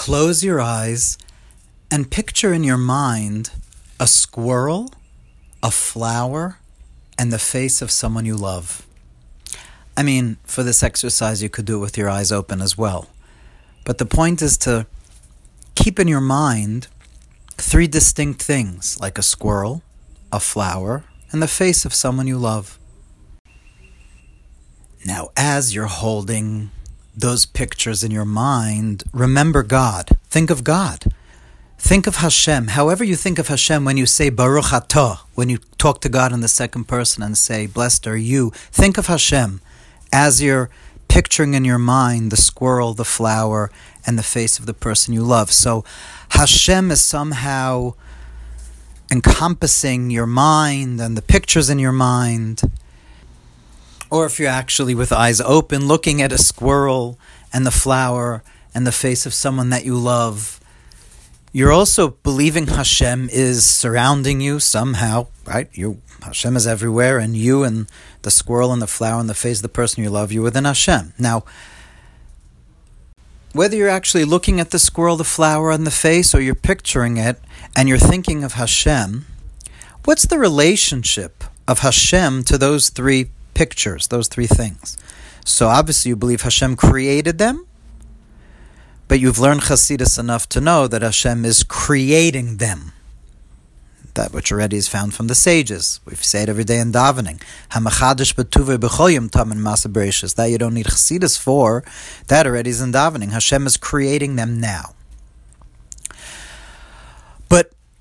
Close your eyes and picture in your mind a squirrel, a flower, and the face of someone you love. I mean, for this exercise, you could do it with your eyes open as well. But the point is to keep in your mind three distinct things like a squirrel, a flower, and the face of someone you love. Now, as you're holding those pictures in your mind, remember God. Think of God. Think of Hashem. However you think of Hashem when you say Baruch Atah, when you talk to God in the second person and say, Blessed are you, think of Hashem as you're picturing in your mind the squirrel, the flower, and the face of the person you love. So Hashem is somehow encompassing your mind and the pictures in your mind or if you're actually with eyes open, looking at a squirrel and the flower and the face of someone that you love, you're also believing Hashem is surrounding you somehow, right? You Hashem is everywhere, and you and the squirrel and the flower and the face of the person you love, you're within Hashem. Now, whether you're actually looking at the squirrel, the flower, and the face, or you're picturing it and you're thinking of Hashem, what's the relationship of Hashem to those three pictures, those three things. So obviously you believe Hashem created them, but you've learned Hasidus enough to know that Hashem is creating them. That which already is found from the sages. We say it every day in davening. That you don't need Hasidus for. That already is in davening. Hashem is creating them now.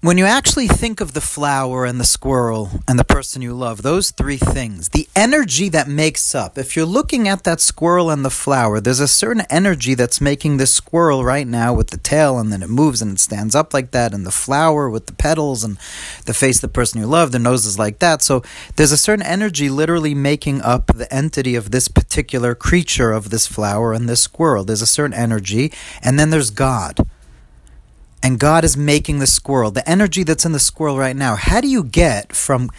When you actually think of the flower and the squirrel and the person you love, those three things, the energy that makes up, if you're looking at that squirrel and the flower, there's a certain energy that's making the squirrel right now with the tail and then it moves and it stands up like that, and the flower with the petals and the face of the person you love, the nose is like that. So there's a certain energy literally making up the entity of this particular creature of this flower and this squirrel. There's a certain energy, and then there's God and God is making the squirrel, the energy that's in the squirrel right now, how do you get from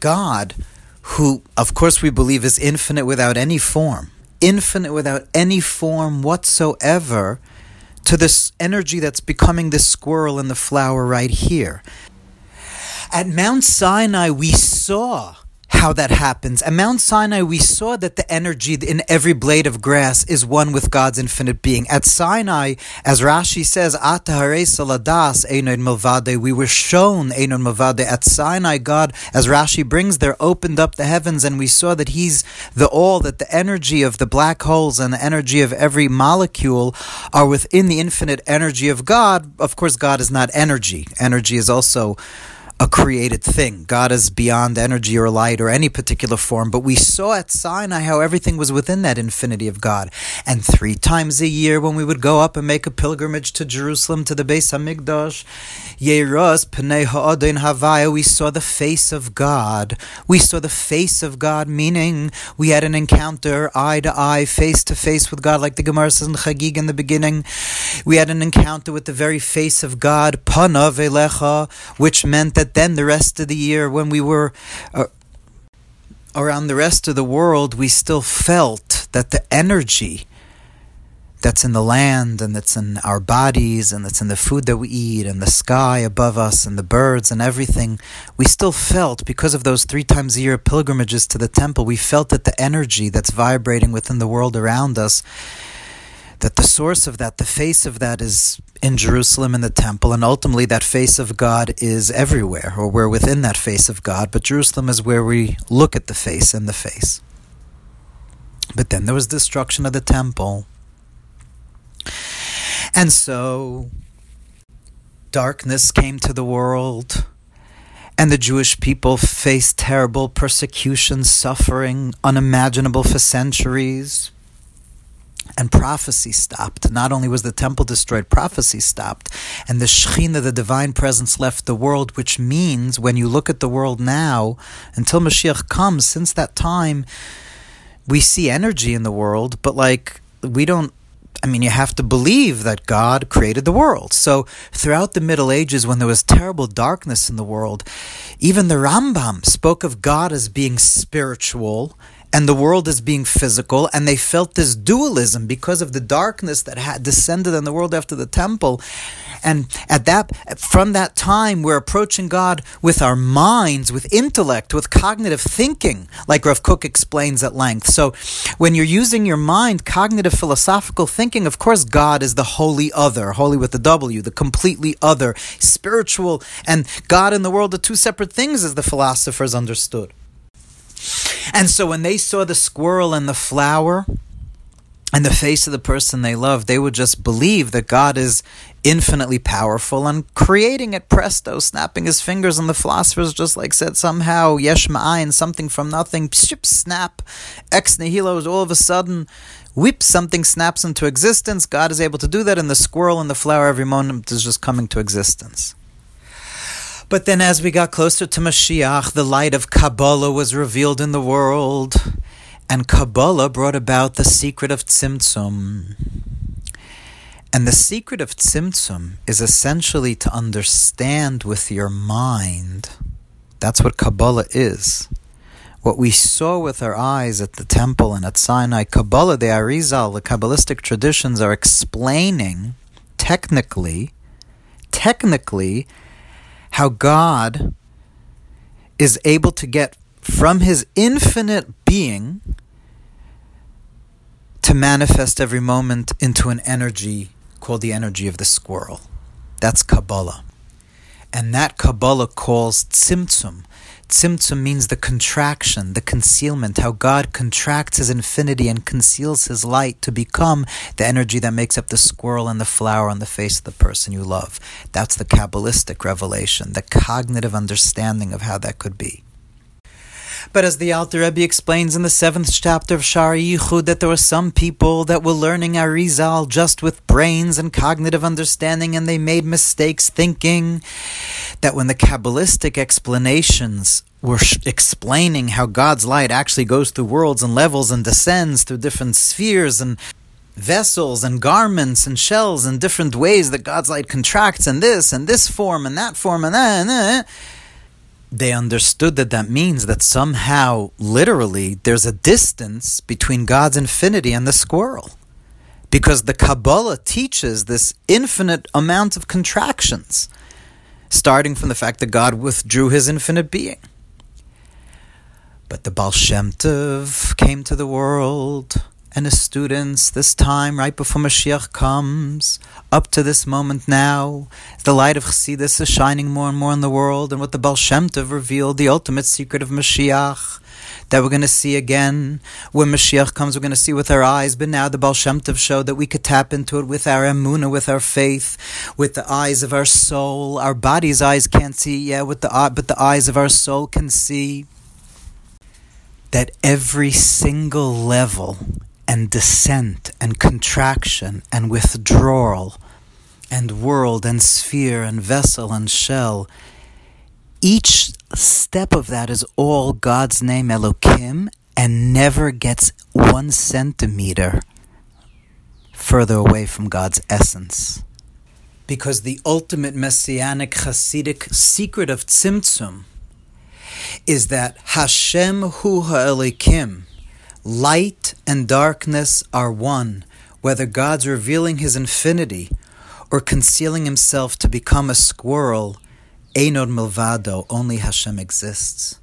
God, who, of course, we believe is infinite without any form, infinite without any form whatsoever, to this energy that's becoming the squirrel in the flower right here? At Mount Sinai, we saw how that happens. At Mount Sinai, we saw that the energy in every blade of grass is one with God's infinite being. At Sinai, as Rashi says, saladas milvade, we were shown einon milvade. At Sinai, God, as Rashi brings there, opened up the heavens, and we saw that He's the all, that the energy of the black holes and the energy of every molecule are within the infinite energy of God. Of course, God is not energy. Energy is also a created thing. God is beyond energy or light or any particular form, but we saw at Sinai how everything was within that infinity of God. And three times a year, when we would go up and make a pilgrimage to Jerusalem to the Beis Hamikdash, Yeros Pnei Ha'odin Havaya, we saw the face of God. We saw the face of God, meaning we had an encounter eye to eye, face to face with God, like the Gemara says in Chagigah in the beginning. We had an encounter with the very face of God, Panav Elecha, which meant that that then the rest of the year, when we were uh, around the rest of the world, we still felt that the energy that's in the land and that's in our bodies and that's in the food that we eat and the sky above us and the birds and everything, we still felt, because of those three times a year pilgrimages to the temple, we felt that the energy that's vibrating within the world around us that the source of that, the face of that is in Jerusalem in the temple, and ultimately that face of God is everywhere, or we're within that face of God, but Jerusalem is where we look at the face and the face. But then there was destruction of the temple. And so darkness came to the world, and the Jewish people faced terrible persecution, suffering unimaginable for centuries and prophecy stopped. Not only was the temple destroyed, prophecy stopped, and the Shekhinah, the divine presence, left the world, which means when you look at the world now, until Mashiach comes, since that time, we see energy in the world, but like, we don't. I mean, you have to believe that God created the world. So, throughout the Middle Ages, when there was terrible darkness in the world, even the Rambam spoke of God as being spiritual and the world as being physical, and they felt this dualism because of the darkness that had descended on the world after the temple. And at that, from that time, we're approaching God with our minds, with intellect, with cognitive thinking, like Rav Kook explains at length. So, when you're using your mind, cognitive philosophical thinking, of course, God is the wholly other, wholly with the W, the completely other, spiritual, and God and the world are two separate things, as the philosophers understood. And so, when they saw the squirrel and the flower, and the face of the person they love, they would just believe that God is infinitely powerful and creating it presto, snapping his fingers. And the philosophers just like said somehow, yesh ma'ayin, something from nothing, pship, snap, ex nihilo, all of a sudden, whip, something snaps into existence. God is able to do that, and the squirrel and the flower every moment is just coming to existence. But then, as we got closer to Mashiach, the light of Kabbalah was revealed in the world and Kabbalah brought about the secret of Tzimtzum. And the secret of Tzimtzum is essentially to understand with your mind. That's what Kabbalah is. What we saw with our eyes at the temple and at Sinai, Kabbalah, the Arizal, the Kabbalistic traditions are explaining technically, technically, how God is able to get from his infinite being to manifest every moment into an energy called the energy of the squirrel. That's Kabbalah. And that Kabbalah calls Tzimtzum. Tzimtzum means the contraction, the concealment, how God contracts his infinity and conceals his light to become the energy that makes up the squirrel and the flower on the face of the person you love. That's the Kabbalistic revelation, the cognitive understanding of how that could be. But as the Alter Rebbe explains in the seventh chapter of Sha'arei Yichud, that there were some people that were learning Arizal just with brains and cognitive understanding, and they made mistakes thinking that when the Kabbalistic explanations were explaining how God's light actually goes through worlds and levels and descends through different spheres and vessels and garments and shells and different ways that God's light contracts and this and this form and that form and that. And that they understood that that means that somehow, literally, there's a distance between God's infinity and the squirrel. Because the Kabbalah teaches this infinite amount of contractions, starting from the fact that God withdrew his infinite being. But the Baal Shem Tov came to the world and his students this time, right before Mashiach comes, up to this moment now, the light of Chassidus is shining more and more in the world, and what the Baal Shem Tov revealed, the ultimate secret of Mashiach, that we're going to see again when Mashiach comes. We're going to see with our eyes, but now the Baal Shem Tov showed that we could tap into it with our emuna, with our faith, with the eyes of our soul. Our body's eyes can't see, yeah, with the uh, but the eyes of our soul can see. That every single level and descent and contraction and withdrawal and world and sphere and vessel and shell. Each step of that is all God's name Elokim and never gets one centimeter further away from God's essence. Because the ultimate messianic Hasidic secret of Tzimtzum is that Hashem Hu Ha'elokim, Light and darkness are one, whether God's revealing his infinity or concealing himself to become a squirrel. Einod milvado, only Hashem exists.